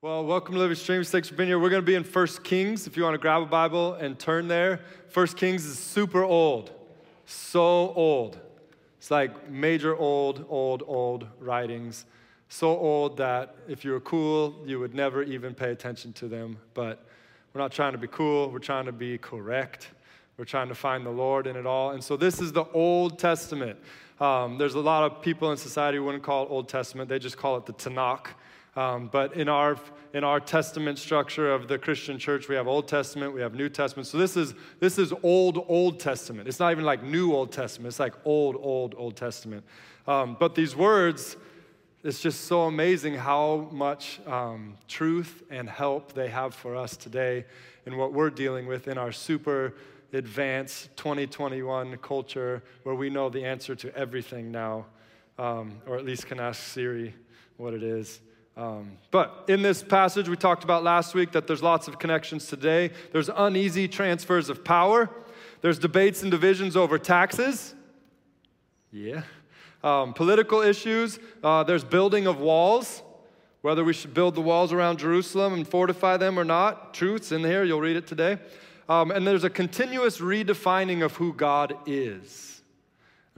Well, welcome to Living Streams. Thanks for being here. We're going to be in 1 Kings. If you want to grab a Bible and turn there, 1 Kings is super old. So old. It's like major old, old, old writings. So old that if you were cool, you would never even pay attention to them. But we're not trying to be cool, we're trying to be correct. We're trying to find the Lord in it all. And so this is the Old Testament. Um, there's a lot of people in society who wouldn't call it Old Testament, they just call it the Tanakh. Um, but in our, in our testament structure of the Christian church, we have Old Testament, we have New Testament. So this is, this is old, Old Testament. It's not even like New Old Testament, it's like old, old, Old Testament. Um, but these words, it's just so amazing how much um, truth and help they have for us today in what we're dealing with in our super advanced 2021 culture where we know the answer to everything now, um, or at least can ask Siri what it is. Um, but in this passage, we talked about last week that there's lots of connections today. There's uneasy transfers of power, there's debates and divisions over taxes. Yeah. Um, political issues, uh, there's building of walls, whether we should build the walls around Jerusalem and fortify them or not. Truths in here, you'll read it today. Um, and there's a continuous redefining of who God is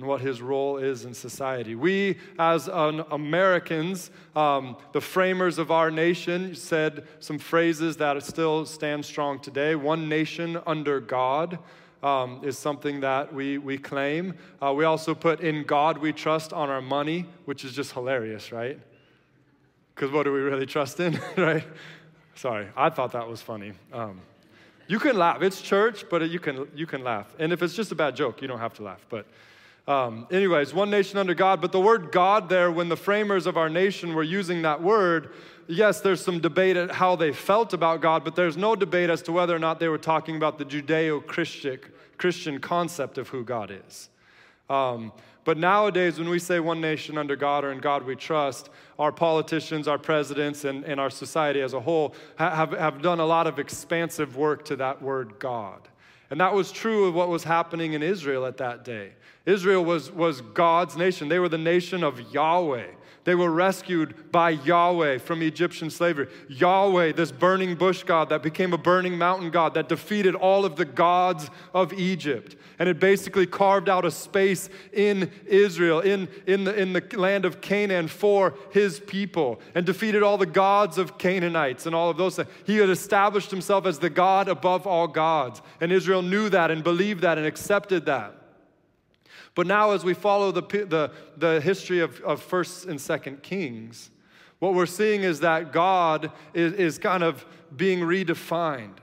and what his role is in society. We, as an Americans, um, the framers of our nation, said some phrases that still stand strong today. One nation under God. Um, is something that we, we claim. Uh, we also put in God we trust on our money, which is just hilarious, right? Because what do we really trust in, right? Sorry, I thought that was funny. Um, you can laugh. It's church, but you can, you can laugh. And if it's just a bad joke, you don't have to laugh. But um, anyways, one nation under God. But the word God there, when the framers of our nation were using that word, yes, there's some debate at how they felt about God, but there's no debate as to whether or not they were talking about the Judeo Christian concept of who God is. Um, but nowadays, when we say one nation under God or in God we trust, our politicians, our presidents, and, and our society as a whole have, have done a lot of expansive work to that word God. And that was true of what was happening in Israel at that day. Israel was, was God's nation. They were the nation of Yahweh. They were rescued by Yahweh from Egyptian slavery. Yahweh, this burning bush god that became a burning mountain god that defeated all of the gods of Egypt. And it basically carved out a space in Israel, in, in, the, in the land of Canaan for his people, and defeated all the gods of Canaanites and all of those things. He had established himself as the God above all gods. And Israel knew that and believed that and accepted that. But now, as we follow the, the, the history of, of 1st and 2nd Kings, what we're seeing is that God is, is kind of being redefined.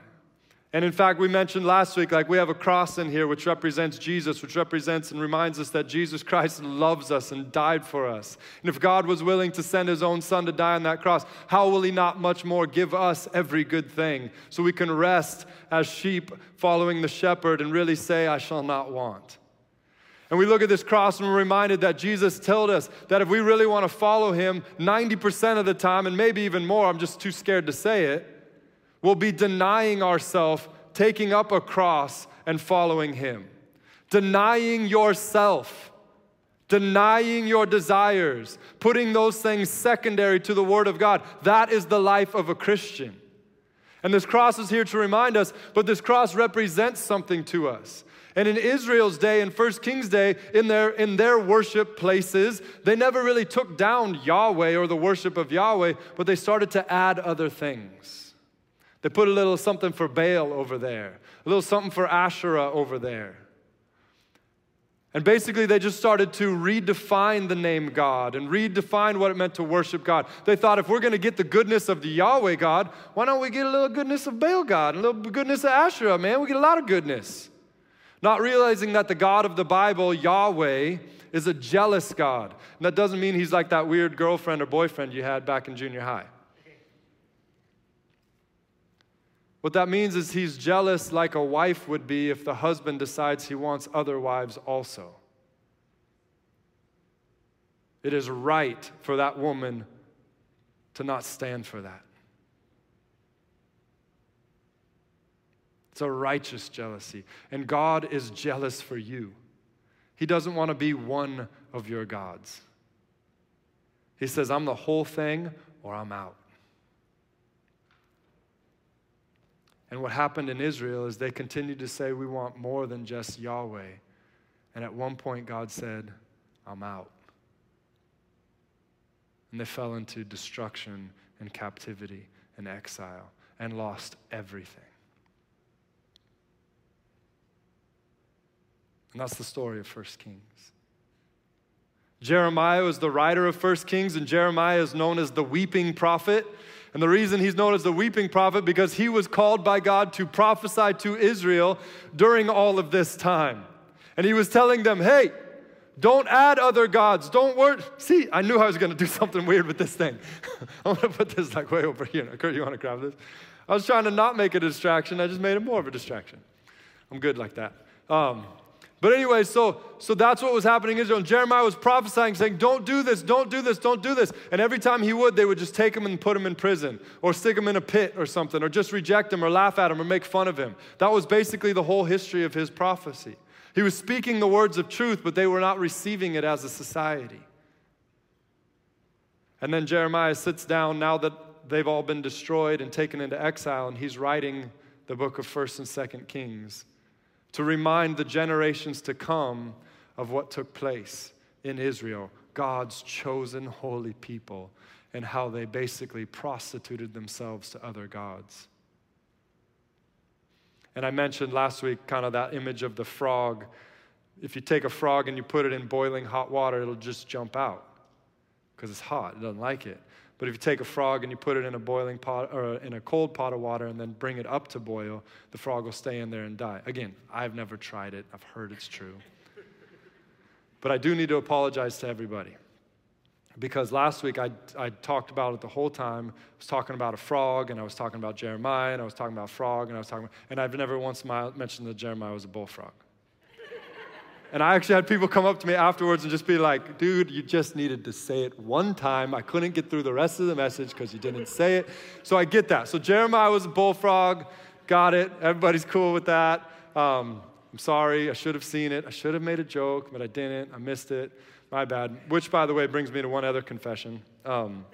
And in fact, we mentioned last week, like we have a cross in here which represents Jesus, which represents and reminds us that Jesus Christ loves us and died for us. And if God was willing to send his own son to die on that cross, how will he not much more give us every good thing so we can rest as sheep following the shepherd and really say, I shall not want? And we look at this cross and we're reminded that Jesus told us that if we really want to follow him 90% of the time, and maybe even more, I'm just too scared to say it, we'll be denying ourselves, taking up a cross, and following him. Denying yourself, denying your desires, putting those things secondary to the Word of God. That is the life of a Christian. And this cross is here to remind us, but this cross represents something to us. And in Israel's day, in First King's day, in their, in their worship places, they never really took down Yahweh or the worship of Yahweh, but they started to add other things. They put a little something for Baal over there, a little something for Asherah over there. And basically, they just started to redefine the name God and redefine what it meant to worship God. They thought if we're going to get the goodness of the Yahweh God, why don't we get a little goodness of Baal God, and a little goodness of Asherah, man? We get a lot of goodness. Not realizing that the God of the Bible, Yahweh, is a jealous God. And that doesn't mean he's like that weird girlfriend or boyfriend you had back in junior high. What that means is he's jealous like a wife would be if the husband decides he wants other wives also. It is right for that woman to not stand for that. It's a righteous jealousy. And God is jealous for you. He doesn't want to be one of your gods. He says, I'm the whole thing or I'm out. And what happened in Israel is they continued to say, We want more than just Yahweh. And at one point, God said, I'm out. And they fell into destruction and captivity and exile and lost everything. And that's the story of First Kings. Jeremiah was the writer of First Kings, and Jeremiah is known as the weeping prophet. And the reason he's known as the weeping prophet because he was called by God to prophesy to Israel during all of this time. And he was telling them, "Hey, don't add other gods. Don't worry. See, I knew I was going to do something weird with this thing. I'm going to put this like way over here. Kurt, you want to grab this? I was trying to not make a distraction. I just made it more of a distraction. I'm good like that. Um, but anyway, so, so that's what was happening in Israel. And Jeremiah was prophesying, saying, Don't do this, don't do this, don't do this. And every time he would, they would just take him and put him in prison, or stick him in a pit or something, or just reject him, or laugh at him, or make fun of him. That was basically the whole history of his prophecy. He was speaking the words of truth, but they were not receiving it as a society. And then Jeremiah sits down now that they've all been destroyed and taken into exile, and he's writing the book of 1st and 2nd Kings to remind the generations to come of what took place in Israel, God's chosen holy people, and how they basically prostituted themselves to other gods. And I mentioned last week kind of that image of the frog. If you take a frog and you put it in boiling hot water, it'll just jump out because it's hot, it doesn't like it. But if you take a frog and you put it in a boiling pot or in a cold pot of water and then bring it up to boil, the frog will stay in there and die. Again, I've never tried it. I've heard it's true. But I do need to apologize to everybody. Because last week I, I talked about it the whole time. I was talking about a frog, and I was talking about Jeremiah, and I was talking about frog, and I was talking about, and I've never once mentioned that Jeremiah was a bullfrog. And I actually had people come up to me afterwards and just be like, dude, you just needed to say it one time. I couldn't get through the rest of the message because you didn't say it. So I get that. So Jeremiah was a bullfrog. Got it. Everybody's cool with that. Um, I'm sorry. I should have seen it. I should have made a joke, but I didn't. I missed it. My bad. Which, by the way, brings me to one other confession. Um,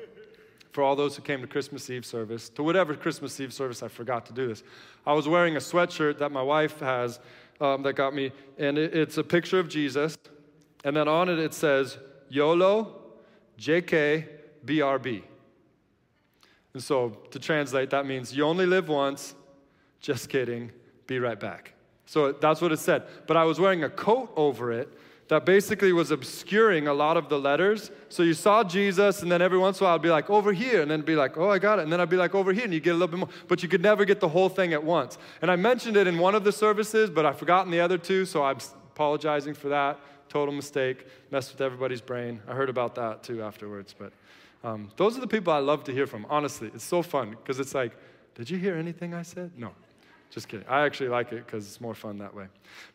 for all those who came to Christmas Eve service, to whatever Christmas Eve service I forgot to do this, I was wearing a sweatshirt that my wife has um, that got me. And it, it's a picture of Jesus. And then on it, it says YOLO, JK, BRB. And so to translate, that means you only live once, just kidding, be right back. So that's what it said. But I was wearing a coat over it that basically was obscuring a lot of the letters. So you saw Jesus, and then every once in a while I'd be like, over here, and then be like, oh, I got it. And then I'd be like, over here, and you get a little bit more. But you could never get the whole thing at once. And I mentioned it in one of the services, but I've forgotten the other two, so I'm apologizing for that. Total mistake. Messed with everybody's brain. I heard about that too afterwards. But um, those are the people I love to hear from, honestly. It's so fun because it's like, did you hear anything I said? No. Just kidding. I actually like it because it's more fun that way.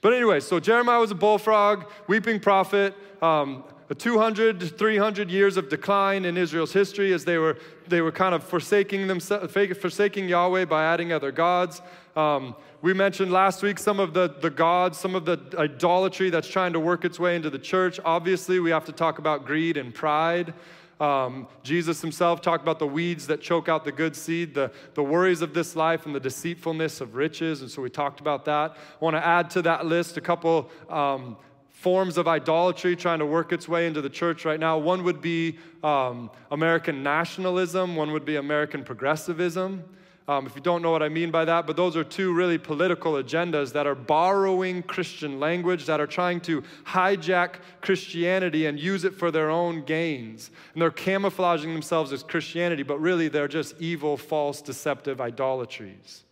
But anyway, so Jeremiah was a bullfrog, weeping prophet, um, 200, 300 years of decline in Israel's history as they were, they were kind of forsaking, themselves, forsaking Yahweh by adding other gods. Um, we mentioned last week some of the, the gods, some of the idolatry that's trying to work its way into the church. Obviously, we have to talk about greed and pride. Um, Jesus himself talked about the weeds that choke out the good seed, the, the worries of this life, and the deceitfulness of riches. And so we talked about that. I want to add to that list a couple um, forms of idolatry trying to work its way into the church right now. One would be um, American nationalism, one would be American progressivism. Um, if you don't know what I mean by that, but those are two really political agendas that are borrowing Christian language, that are trying to hijack Christianity and use it for their own gains. And they're camouflaging themselves as Christianity, but really they're just evil, false, deceptive idolatries.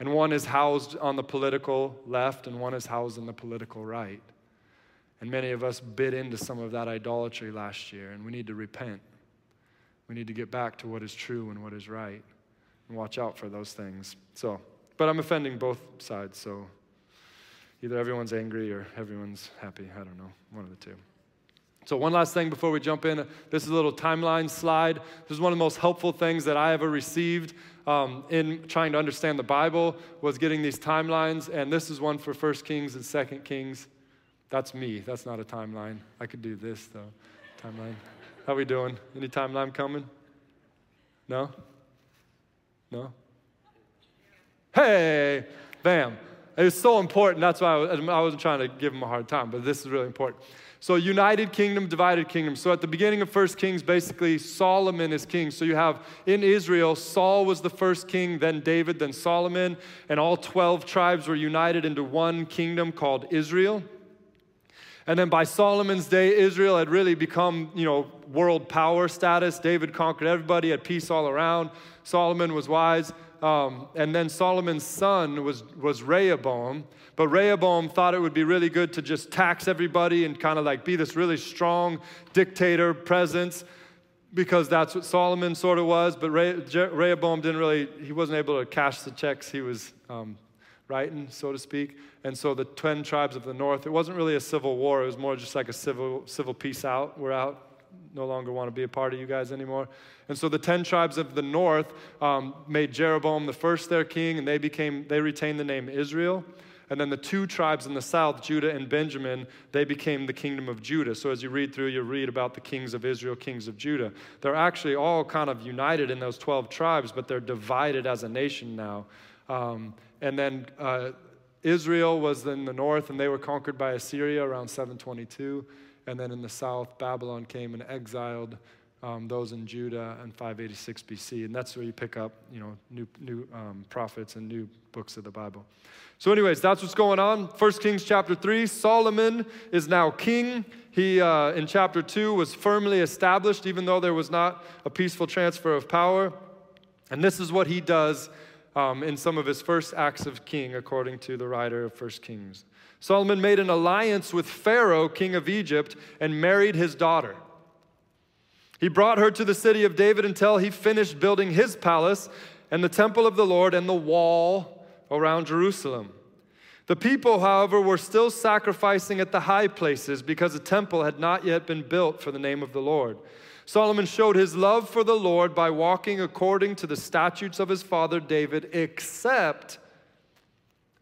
And one is housed on the political left, and one is housed on the political right. And many of us bit into some of that idolatry last year, and we need to repent. We need to get back to what is true and what is right and watch out for those things. So, but I'm offending both sides, so either everyone's angry or everyone's happy. I don't know, one of the two. So, one last thing before we jump in. This is a little timeline slide. This is one of the most helpful things that I ever received um, in trying to understand the Bible was getting these timelines. And this is one for First Kings and Second Kings. That's me. That's not a timeline. I could do this though. Timeline. How we doing? Any timeline coming? No? No? Hey, bam. It was so important. That's why I, was, I wasn't trying to give him a hard time, but this is really important. So, united kingdom, divided kingdom. So, at the beginning of First Kings, basically, Solomon is king. So, you have in Israel, Saul was the first king, then David, then Solomon, and all 12 tribes were united into one kingdom called Israel. And then by Solomon's day, Israel had really become, you know, world power status. David conquered everybody, had peace all around. Solomon was wise. Um, and then Solomon's son was, was Rehoboam. But Rehoboam thought it would be really good to just tax everybody and kind of like be this really strong dictator presence because that's what Solomon sort of was. But Rehoboam didn't really, he wasn't able to cash the checks he was um, writing, so to speak. And so the 10 tribes of the north, it wasn't really a civil war, it was more just like a civil, civil peace out. We're out no longer want to be a part of you guys anymore. And so the 10 tribes of the north um, made Jeroboam the first their king, and they became, they retained the name Israel. And then the two tribes in the south, Judah and Benjamin, they became the kingdom of Judah. So as you read through, you read about the kings of Israel, kings of Judah. They're actually all kind of united in those 12 tribes, but they're divided as a nation now. Um, and then uh, Israel was in the north, and they were conquered by Assyria around 722. And then in the south, Babylon came and exiled um, those in Judah in 586 BC. And that's where you pick up, you know, new, new um, prophets and new books of the Bible. So, anyways, that's what's going on. 1 Kings chapter 3, Solomon is now king. He, uh, in chapter 2, was firmly established, even though there was not a peaceful transfer of power. And this is what he does um, in some of his first acts of king, according to the writer of 1 Kings. Solomon made an alliance with Pharaoh, king of Egypt, and married his daughter. He brought her to the city of David until he finished building his palace and the temple of the Lord and the wall around Jerusalem. The people, however, were still sacrificing at the high places because the temple had not yet been built for the name of the Lord. Solomon showed his love for the Lord by walking according to the statutes of his father David, except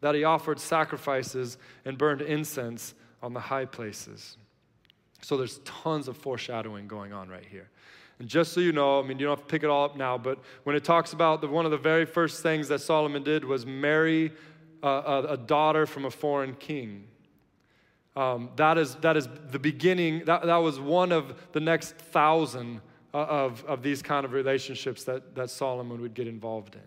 that he offered sacrifices and burned incense on the high places. So there's tons of foreshadowing going on right here. And just so you know, I mean, you don't have to pick it all up now, but when it talks about the, one of the very first things that Solomon did was marry a, a, a daughter from a foreign king. Um, that, is, that is the beginning, that, that was one of the next thousand uh, of, of these kind of relationships that, that Solomon would get involved in.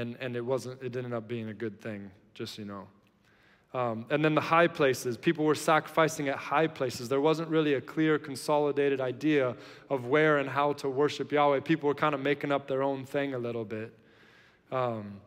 And, and it wasn't it ended up being a good thing just so you know. Um, and then the high places people were sacrificing at high places. There wasn't really a clear consolidated idea of where and how to worship yahweh. People were kind of making up their own thing a little bit. Um,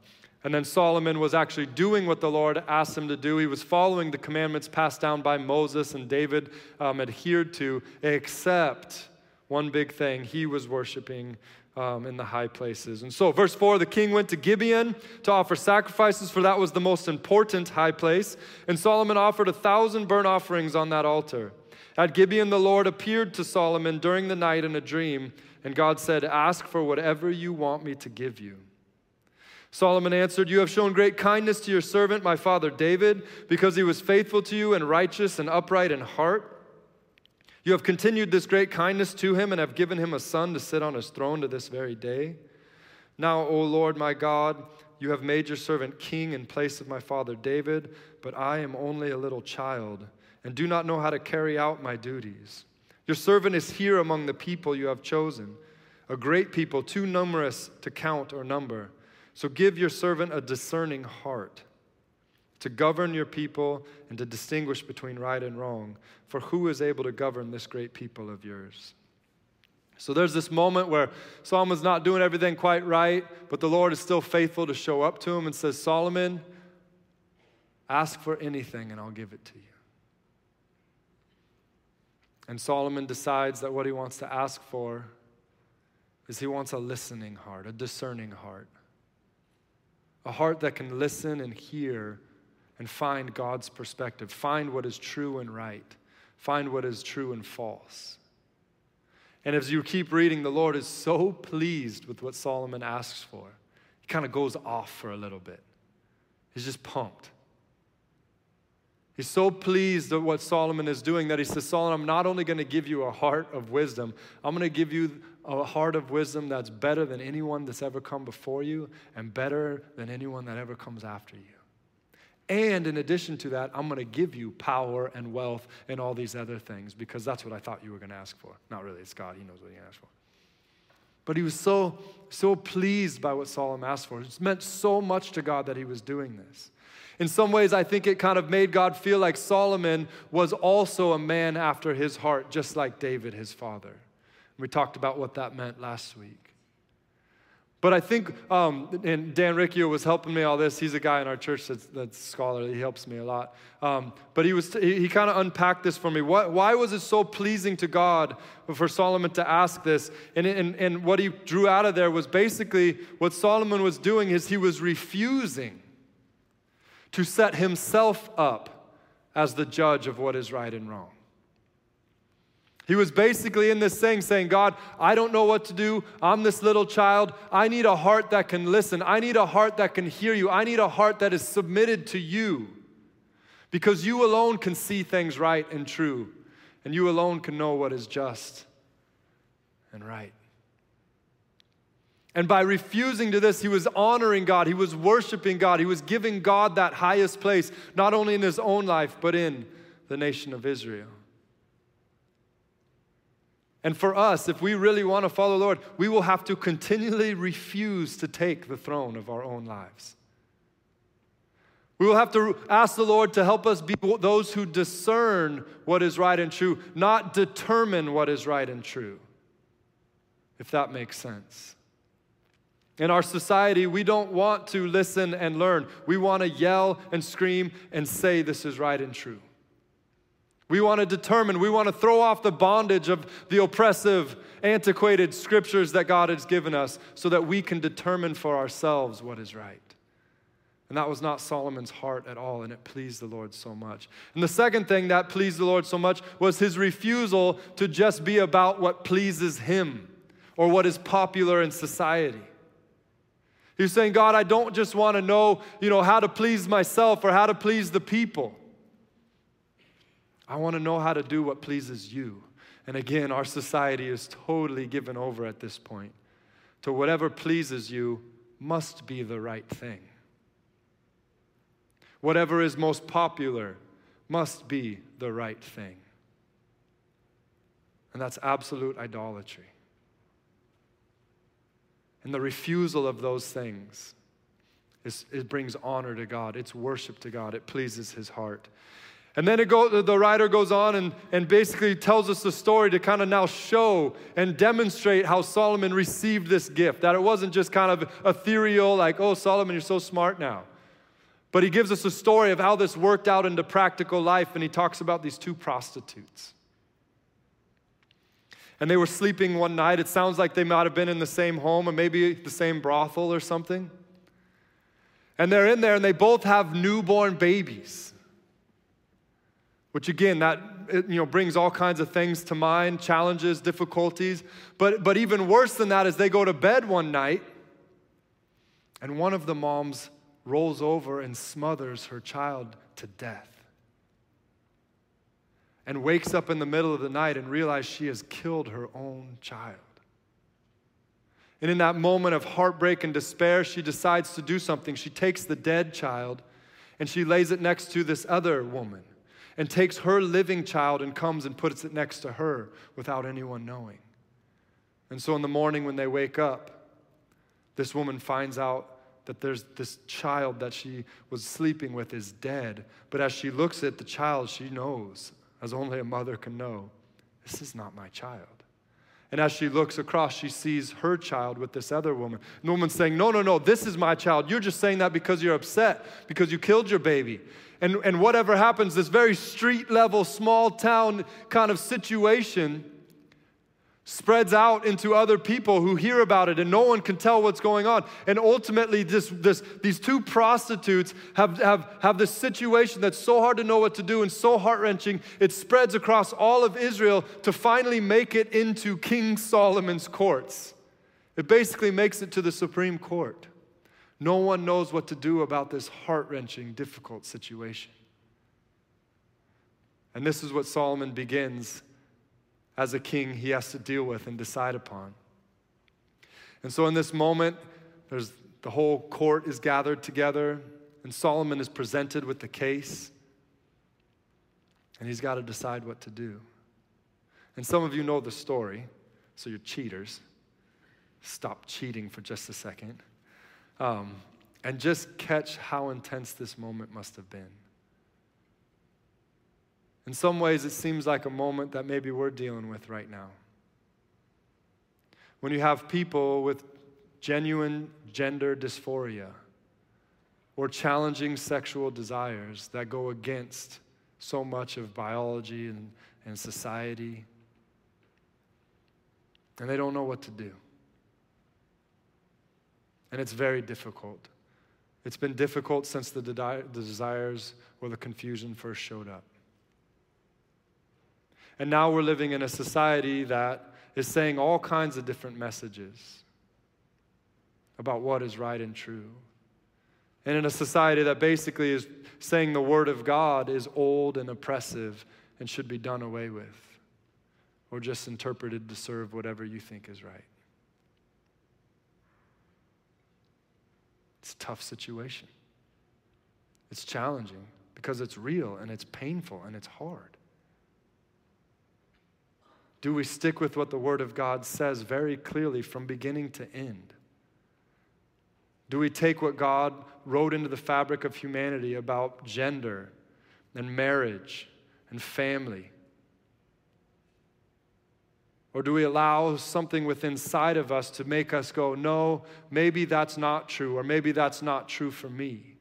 and then Solomon was actually doing what the Lord asked him to do. He was following the commandments passed down by Moses and David um, adhered to, except one big thing he was worshiping um, in the high places. And so, verse 4 the king went to Gibeon to offer sacrifices, for that was the most important high place. And Solomon offered a thousand burnt offerings on that altar. At Gibeon, the Lord appeared to Solomon during the night in a dream, and God said, Ask for whatever you want me to give you. Solomon answered, You have shown great kindness to your servant, my father David, because he was faithful to you and righteous and upright in heart. You have continued this great kindness to him and have given him a son to sit on his throne to this very day. Now, O Lord my God, you have made your servant king in place of my father David, but I am only a little child and do not know how to carry out my duties. Your servant is here among the people you have chosen, a great people, too numerous to count or number. So give your servant a discerning heart to govern your people and to distinguish between right and wrong. For who is able to govern this great people of yours? So there's this moment where Solomon's not doing everything quite right, but the Lord is still faithful to show up to him and says, Solomon, ask for anything and I'll give it to you. And Solomon decides that what he wants to ask for is he wants a listening heart, a discerning heart, a heart that can listen and hear and find God's perspective, find what is true and right, find what is true and false. And as you keep reading, the Lord is so pleased with what Solomon asks for. He kind of goes off for a little bit. He's just pumped. He's so pleased at what Solomon is doing that he says, Solomon, I'm not only going to give you a heart of wisdom, I'm going to give you a heart of wisdom that's better than anyone that's ever come before you and better than anyone that ever comes after you. And in addition to that, I'm going to give you power and wealth and all these other things because that's what I thought you were going to ask for. Not really, it's God. He knows what he asked for. But he was so, so pleased by what Solomon asked for. It meant so much to God that he was doing this. In some ways, I think it kind of made God feel like Solomon was also a man after his heart, just like David, his father. We talked about what that meant last week. But I think, um, and Dan Riccio was helping me all this. He's a guy in our church that's, that's scholarly. He helps me a lot. Um, but he was he, he kind of unpacked this for me. What, why was it so pleasing to God for Solomon to ask this? And, and, and what he drew out of there was basically what Solomon was doing is he was refusing to set himself up as the judge of what is right and wrong. He was basically in this thing saying, God, I don't know what to do. I'm this little child. I need a heart that can listen. I need a heart that can hear you. I need a heart that is submitted to you because you alone can see things right and true, and you alone can know what is just and right. And by refusing to this, he was honoring God, he was worshiping God, he was giving God that highest place, not only in his own life, but in the nation of Israel. And for us, if we really want to follow the Lord, we will have to continually refuse to take the throne of our own lives. We will have to ask the Lord to help us be those who discern what is right and true, not determine what is right and true, if that makes sense. In our society, we don't want to listen and learn. We want to yell and scream and say this is right and true. We want to determine, we want to throw off the bondage of the oppressive, antiquated scriptures that God has given us so that we can determine for ourselves what is right. And that was not Solomon's heart at all, and it pleased the Lord so much. And the second thing that pleased the Lord so much was his refusal to just be about what pleases him or what is popular in society. He's saying, God, I don't just want to know, you know, how to please myself or how to please the people. I want to know how to do what pleases you. And again, our society is totally given over at this point to whatever pleases you must be the right thing. Whatever is most popular must be the right thing. And that's absolute idolatry and the refusal of those things is, it brings honor to God. It's worship to God. It pleases his heart. And then go, the writer goes on and, and basically tells us the story to kind of now show and demonstrate how Solomon received this gift. That it wasn't just kind of ethereal, like, oh, Solomon, you're so smart now. But he gives us a story of how this worked out into practical life, and he talks about these two prostitutes and they were sleeping one night. It sounds like they might have been in the same home or maybe the same brothel or something. And they're in there and they both have newborn babies. Which again, that you know brings all kinds of things to mind, challenges, difficulties. But but even worse than that is they go to bed one night and one of the moms rolls over and smothers her child to death and wakes up in the middle of the night and realizes she has killed her own child. And in that moment of heartbreak and despair, she decides to do something. She takes the dead child and she lays it next to this other woman and takes her living child and comes and puts it next to her without anyone knowing. And so in the morning when they wake up, this woman finds out that there's this child that she was sleeping with is dead. But as she looks at the child, she knows as only a mother can know, this is not my child. And as she looks across, she sees her child with this other woman. And the woman's saying, No, no, no, this is my child. You're just saying that because you're upset, because you killed your baby. And, and whatever happens, this very street level, small town kind of situation spreads out into other people who hear about it and no one can tell what's going on. And ultimately this, this, these two prostitutes have, have, have this situation that's so hard to know what to do and so heart-wrenching. It spreads across all of israel to finally make it into king solomon's courts. It basically makes it to the supreme court. No one knows what to do about this heart-wrenching difficult situation. And this is what solomon begins as a king he has to deal with and decide upon. And so in this moment, there's the whole court is gathered together, and Solomon is presented with the case, and he's got to decide what to do. And some of you know the story, so you're cheaters. Stop cheating for just a second. Um, and just catch how intense this moment must have been. In some ways, it seems like a moment that maybe we're dealing with right now. When you have people with genuine gender dysphoria or challenging sexual desires that go against so much of biology and, and society, and they don't know what to do. And it's very difficult. It's been difficult since the, de- the desires or the confusion first showed up. And now we're living in a society that is saying all kinds of different messages about what is right and true. And in a society that basically is saying the Word of God is old and oppressive and should be done away with, or just interpreted to serve whatever you think is right. It's a tough situation. It's challenging because it's real and it's painful and it's hard. Do we stick with what the Word of God says very clearly from beginning to end? Do we take what God wrote into the fabric of humanity about gender and marriage and family or do we allow something within inside of us to make us go, no, maybe that's not true, or maybe that's not true for me?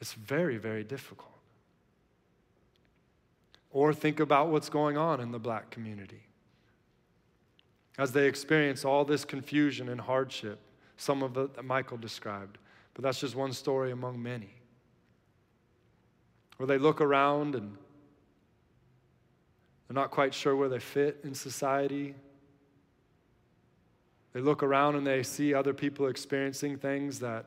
It's very, very difficult. Or think about what's going on in the black community. As they experience all this confusion and hardship, some of it that Michael described, but that's just one story among many. Or they look around and they're not quite sure where they fit in society. They look around and they see other people experiencing things that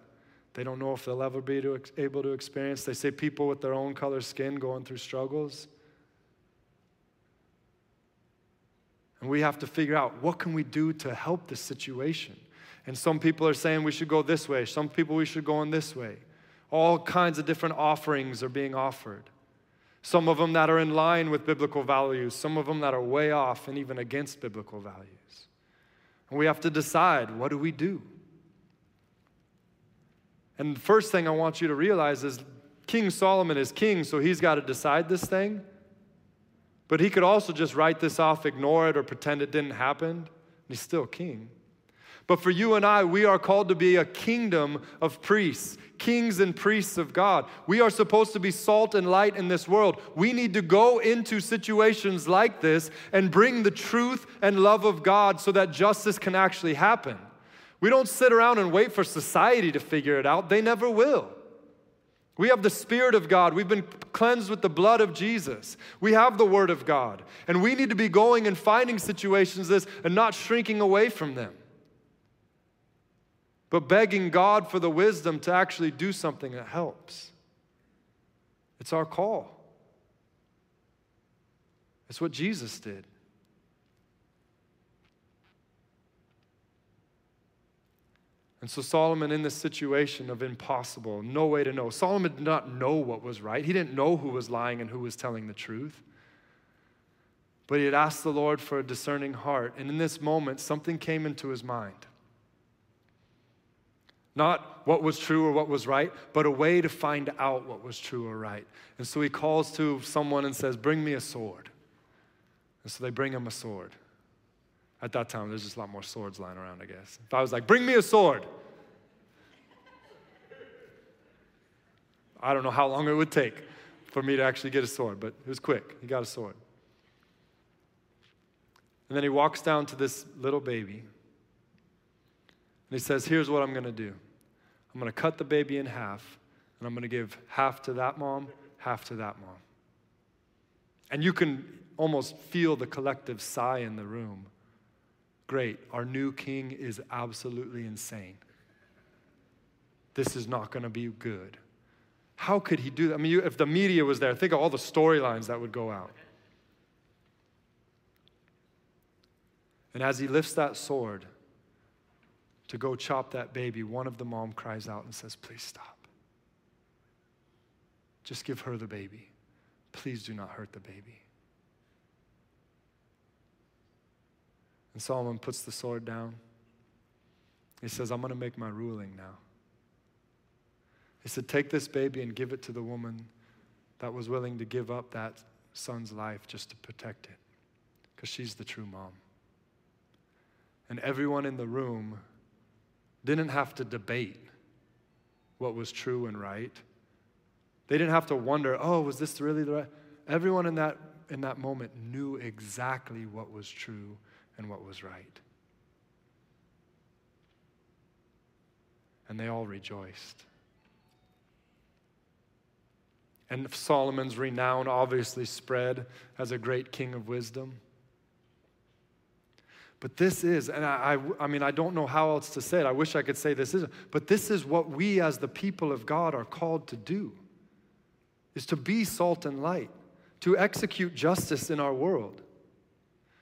they don't know if they'll ever be to, able to experience. They see people with their own color skin going through struggles. And we have to figure out what can we do to help this situation. And some people are saying we should go this way. Some people we should go in this way. All kinds of different offerings are being offered. Some of them that are in line with biblical values, some of them that are way off and even against biblical values. And we have to decide what do we do? And the first thing I want you to realize is King Solomon is king, so he's got to decide this thing. But he could also just write this off, ignore it, or pretend it didn't happen. He's still king. But for you and I, we are called to be a kingdom of priests, kings and priests of God. We are supposed to be salt and light in this world. We need to go into situations like this and bring the truth and love of God so that justice can actually happen. We don't sit around and wait for society to figure it out, they never will. We have the Spirit of God. We've been cleansed with the blood of Jesus. We have the Word of God. And we need to be going and finding situations this and not shrinking away from them but begging God for the wisdom to actually do something that helps. It's our call. It's what Jesus did. And so, Solomon, in this situation of impossible, no way to know, Solomon did not know what was right. He didn't know who was lying and who was telling the truth. But he had asked the Lord for a discerning heart. And in this moment, something came into his mind. Not what was true or what was right, but a way to find out what was true or right. And so he calls to someone and says, Bring me a sword. And so they bring him a sword. At that time, there's just a lot more swords lying around, I guess. If I was like, Bring me a sword, I don't know how long it would take for me to actually get a sword, but it was quick. He got a sword. And then he walks down to this little baby. And he says, Here's what I'm going to do. I'm going to cut the baby in half, and I'm going to give half to that mom, half to that mom. And you can almost feel the collective sigh in the room. Great, our new king is absolutely insane. This is not going to be good. How could he do that? I mean, you, if the media was there, think of all the storylines that would go out. And as he lifts that sword to go chop that baby, one of the mom cries out and says, Please stop. Just give her the baby. Please do not hurt the baby. And Solomon puts the sword down. He says, I'm going to make my ruling now. He said, Take this baby and give it to the woman that was willing to give up that son's life just to protect it, because she's the true mom. And everyone in the room didn't have to debate what was true and right. They didn't have to wonder, oh, was this really the right? Everyone in that, in that moment knew exactly what was true and what was right. And they all rejoiced. And Solomon's renown obviously spread as a great king of wisdom. But this is, and I, I, I, mean, I don't know how else to say it. I wish I could say this isn't, but this is what we as the people of God are called to do, is to be salt and light, to execute justice in our world,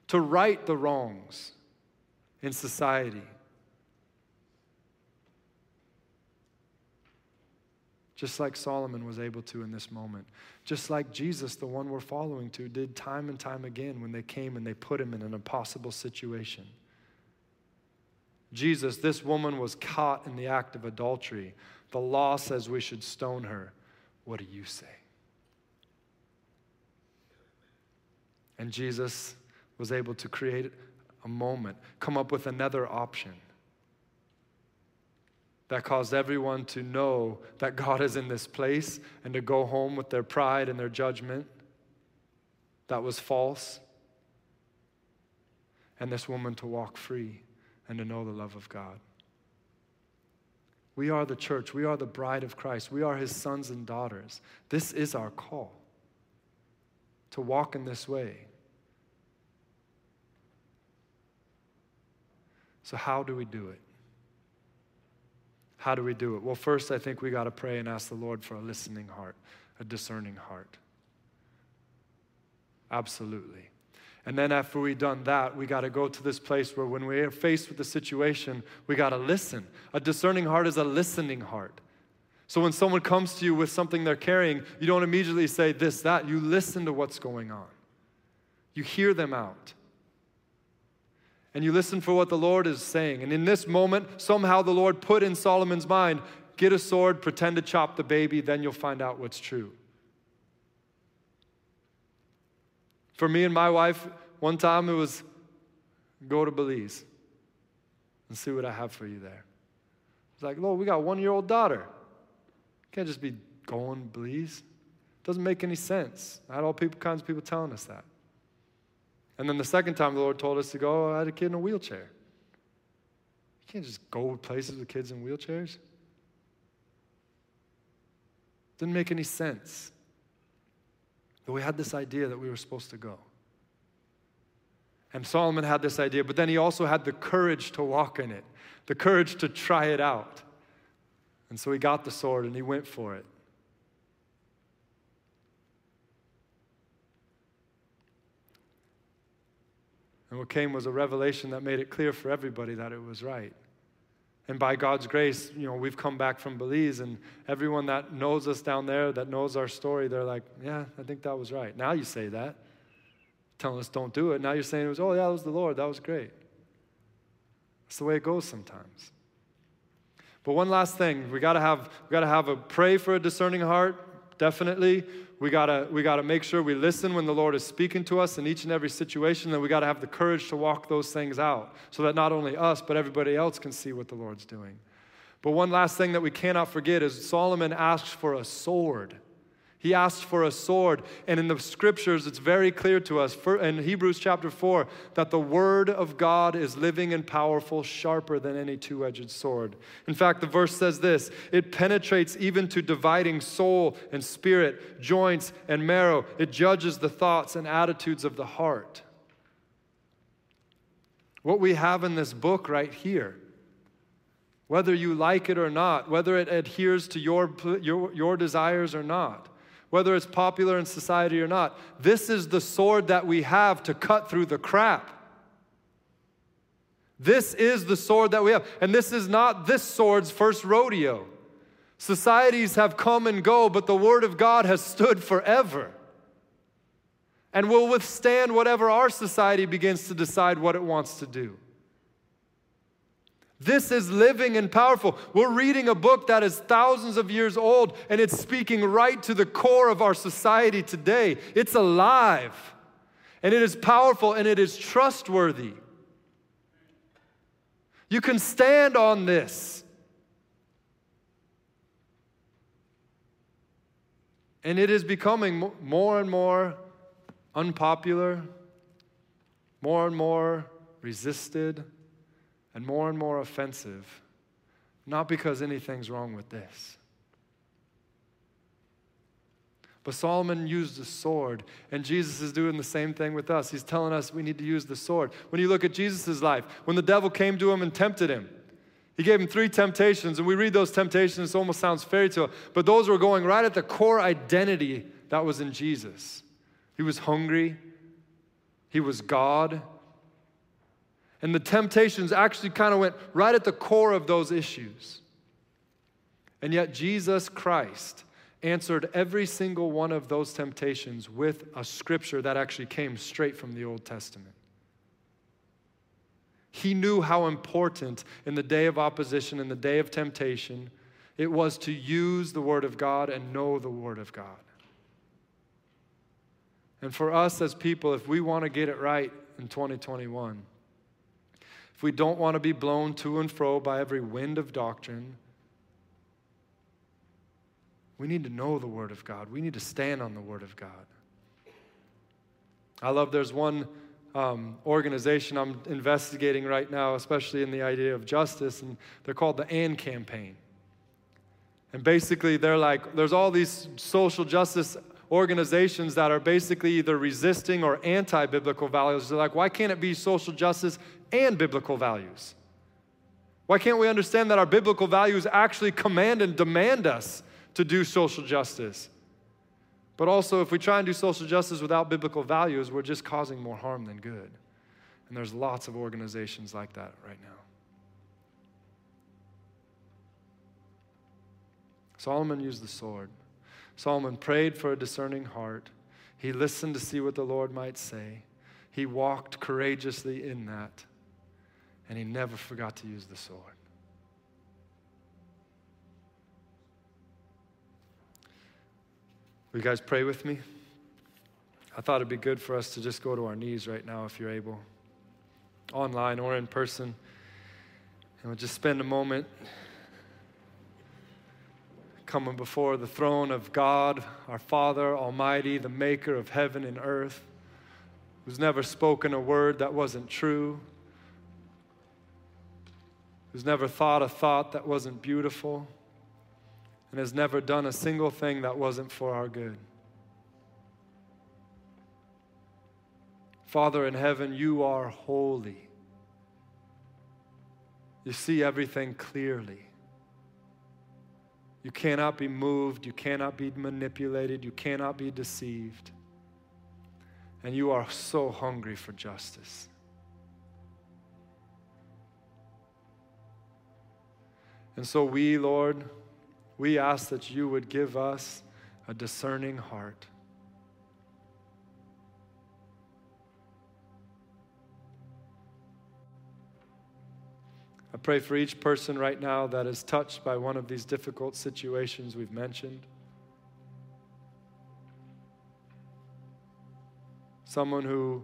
to right the wrongs in society, just like Solomon was able to in this moment. Just like Jesus, the one we're following to, did time and time again when they came and they put him in an impossible situation. Jesus, this woman was caught in the act of adultery. The law says we should stone her. What do you say? And Jesus was able to create a moment, come up with another option that caused everyone to know that God is in this place and to go home with their pride and their judgment that was false. And this woman to walk free and to know the love of God. We are the church. We are the bride of Christ. We are his sons and daughters. This is our call to walk in this way. So, how do we do it? How do we do it? Well, first, I think we got to pray and ask the Lord for a listening heart, a discerning heart. Absolutely. And then after we've done that, we got to go to this place where when we are faced with the situation, we got to listen. A discerning heart is a listening heart. So when someone comes to you with something they're carrying, you don't immediately say this, that. You listen to what's going on. You hear them out and you listen for what the Lord is saying. And in this moment, somehow the Lord put in Solomon's mind get a sword, pretend to chop the baby, then you'll find out what's true. For me and my wife, one time it was go to Belize and see what I have for you there. It's like, Lord, we got one year old daughter. Can't just be going Belize. Doesn't make any sense. I had all people, kinds of people telling us that. And then the second time the Lord told us to go, I had a kid in a wheelchair. You can't just go places with kids in wheelchairs. Didn't make any sense. But we had this idea that we were supposed to go. And Solomon had this idea, but then he also had the courage to walk in it, the courage to try it out. And so he got the sword and he went for it. And what came was a revelation that made it clear for everybody that it was right. And by God's grace, you know, we've come back from Belize, and everyone that knows us down there, that knows our story, they're like, yeah, I think that was right. Now you say that, telling us don't do it. Now you're saying it was, oh, yeah, that was the Lord. That was great. That's the way it goes sometimes. But one last thing, we gotta have we gotta have a pray for a discerning heart, definitely we gotta, we gotta make sure we listen when the Lord is speaking to us in each and every situation, and we gotta have the courage to walk those things out so that not only us, but everybody else can see what the Lord's doing. But one last thing that we cannot forget is Solomon asks for a sword. He asked for a sword. And in the scriptures, it's very clear to us in Hebrews chapter 4 that the word of God is living and powerful, sharper than any two edged sword. In fact, the verse says this it penetrates even to dividing soul and spirit, joints and marrow. It judges the thoughts and attitudes of the heart. What we have in this book right here whether you like it or not, whether it adheres to your, your, your desires or not, whether it's popular in society or not. This is the sword that we have to cut through the crap. This is the sword that we have. And this is not this sword's first rodeo. Societies have come and go, but the Word of God has stood forever and will withstand whatever our society begins to decide what it wants to do. This is living and powerful. We're reading a book that is thousands of years old and it's speaking right to the core of our society today. It's alive and it is powerful and it is trustworthy. You can stand on this. And it is becoming more and more unpopular, more and more resisted, and more and more offensive. Not because anything's wrong with this. But Solomon used a sword, and Jesus is doing the same thing with us. He's telling us we need to use the sword. When you look at Jesus' life, when the devil came to him and tempted him, he gave him three temptations, and we read those temptations, it almost sounds fairy tale, but those were going right at the core identity that was in Jesus. He was hungry, he was God. And the temptations actually kind of went right at the core of those issues. And yet, Jesus Christ answered every single one of those temptations with a scripture that actually came straight from the Old Testament. He knew how important in the day of opposition, in the day of temptation, it was to use the Word of God and know the Word of God. And for us as people, if we want to get it right in 2021, if we don't want to be blown to and fro by every wind of doctrine, we need to know the Word of God. We need to stand on the Word of God. I love there's one um, organization I'm investigating right now, especially in the idea of justice, and they're called the AND Campaign. And basically, they're like, there's all these social justice organizations that are basically either resisting or anti biblical values. They're like, why can't it be social justice and biblical values? Why can't we understand that our biblical values actually command and demand us to do social justice. But also, if we try and do social justice without biblical values, we're just causing more harm than good. And there's lots of organizations like that right now. Solomon used the sword. Solomon prayed for a discerning heart. He listened to see what the Lord might say. He walked courageously in that. And he never forgot to use the sword. Will you guys pray with me? I thought it'd be good for us to just go to our knees right now if you're able, online or in person. And we'll just spend a moment coming before the throne of God, our Father Almighty, the maker of heaven and earth, who's never spoken a word that wasn't true, who's never thought a thought that wasn't beautiful and has never done a single thing that wasn't for our good. Father in heaven, you are holy. You see everything clearly. You cannot be moved, you cannot be manipulated, you cannot be deceived. And you are so hungry for justice. And so we, Lord, we ask that you would give us a discerning heart. Pray for each person right now that is touched by one of these difficult situations we've mentioned. Someone who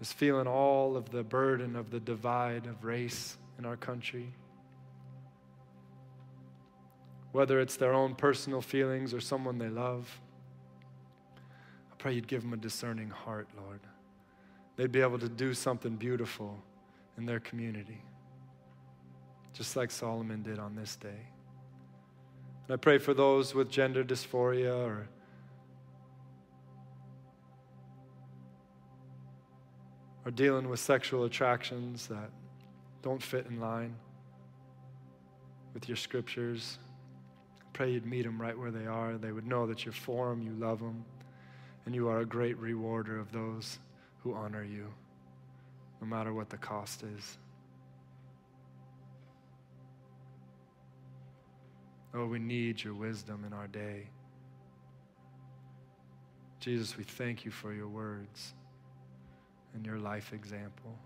is feeling all of the burden of the divide of race in our country whether it's their own personal feelings or someone they love. I pray you'd give them a discerning heart, Lord. They'd be able to do something beautiful in their community, just like Solomon did on this day. And I pray for those with gender dysphoria or are dealing with sexual attractions that don't fit in line with your scriptures pray you'd meet them right where they are. They would know that you're for them, you love them, and you are a great rewarder of those who honor you, no matter what the cost is. Oh, we need your wisdom in our day. Jesus, we thank you for your words and your life example.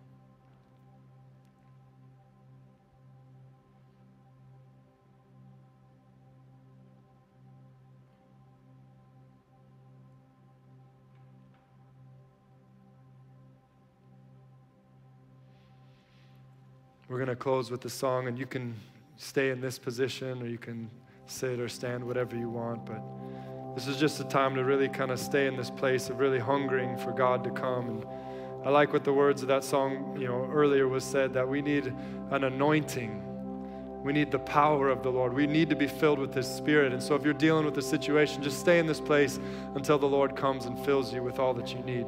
We're going to close with the song, and you can stay in this position or you can sit or stand, whatever you want. But this is just a time to really kind of stay in this place of really hungering for God to come. And I like what the words of that song, you know, earlier was said that we need an anointing. We need the power of the Lord. We need to be filled with His Spirit. And so if you're dealing with a situation, just stay in this place until the Lord comes and fills you with all that you need.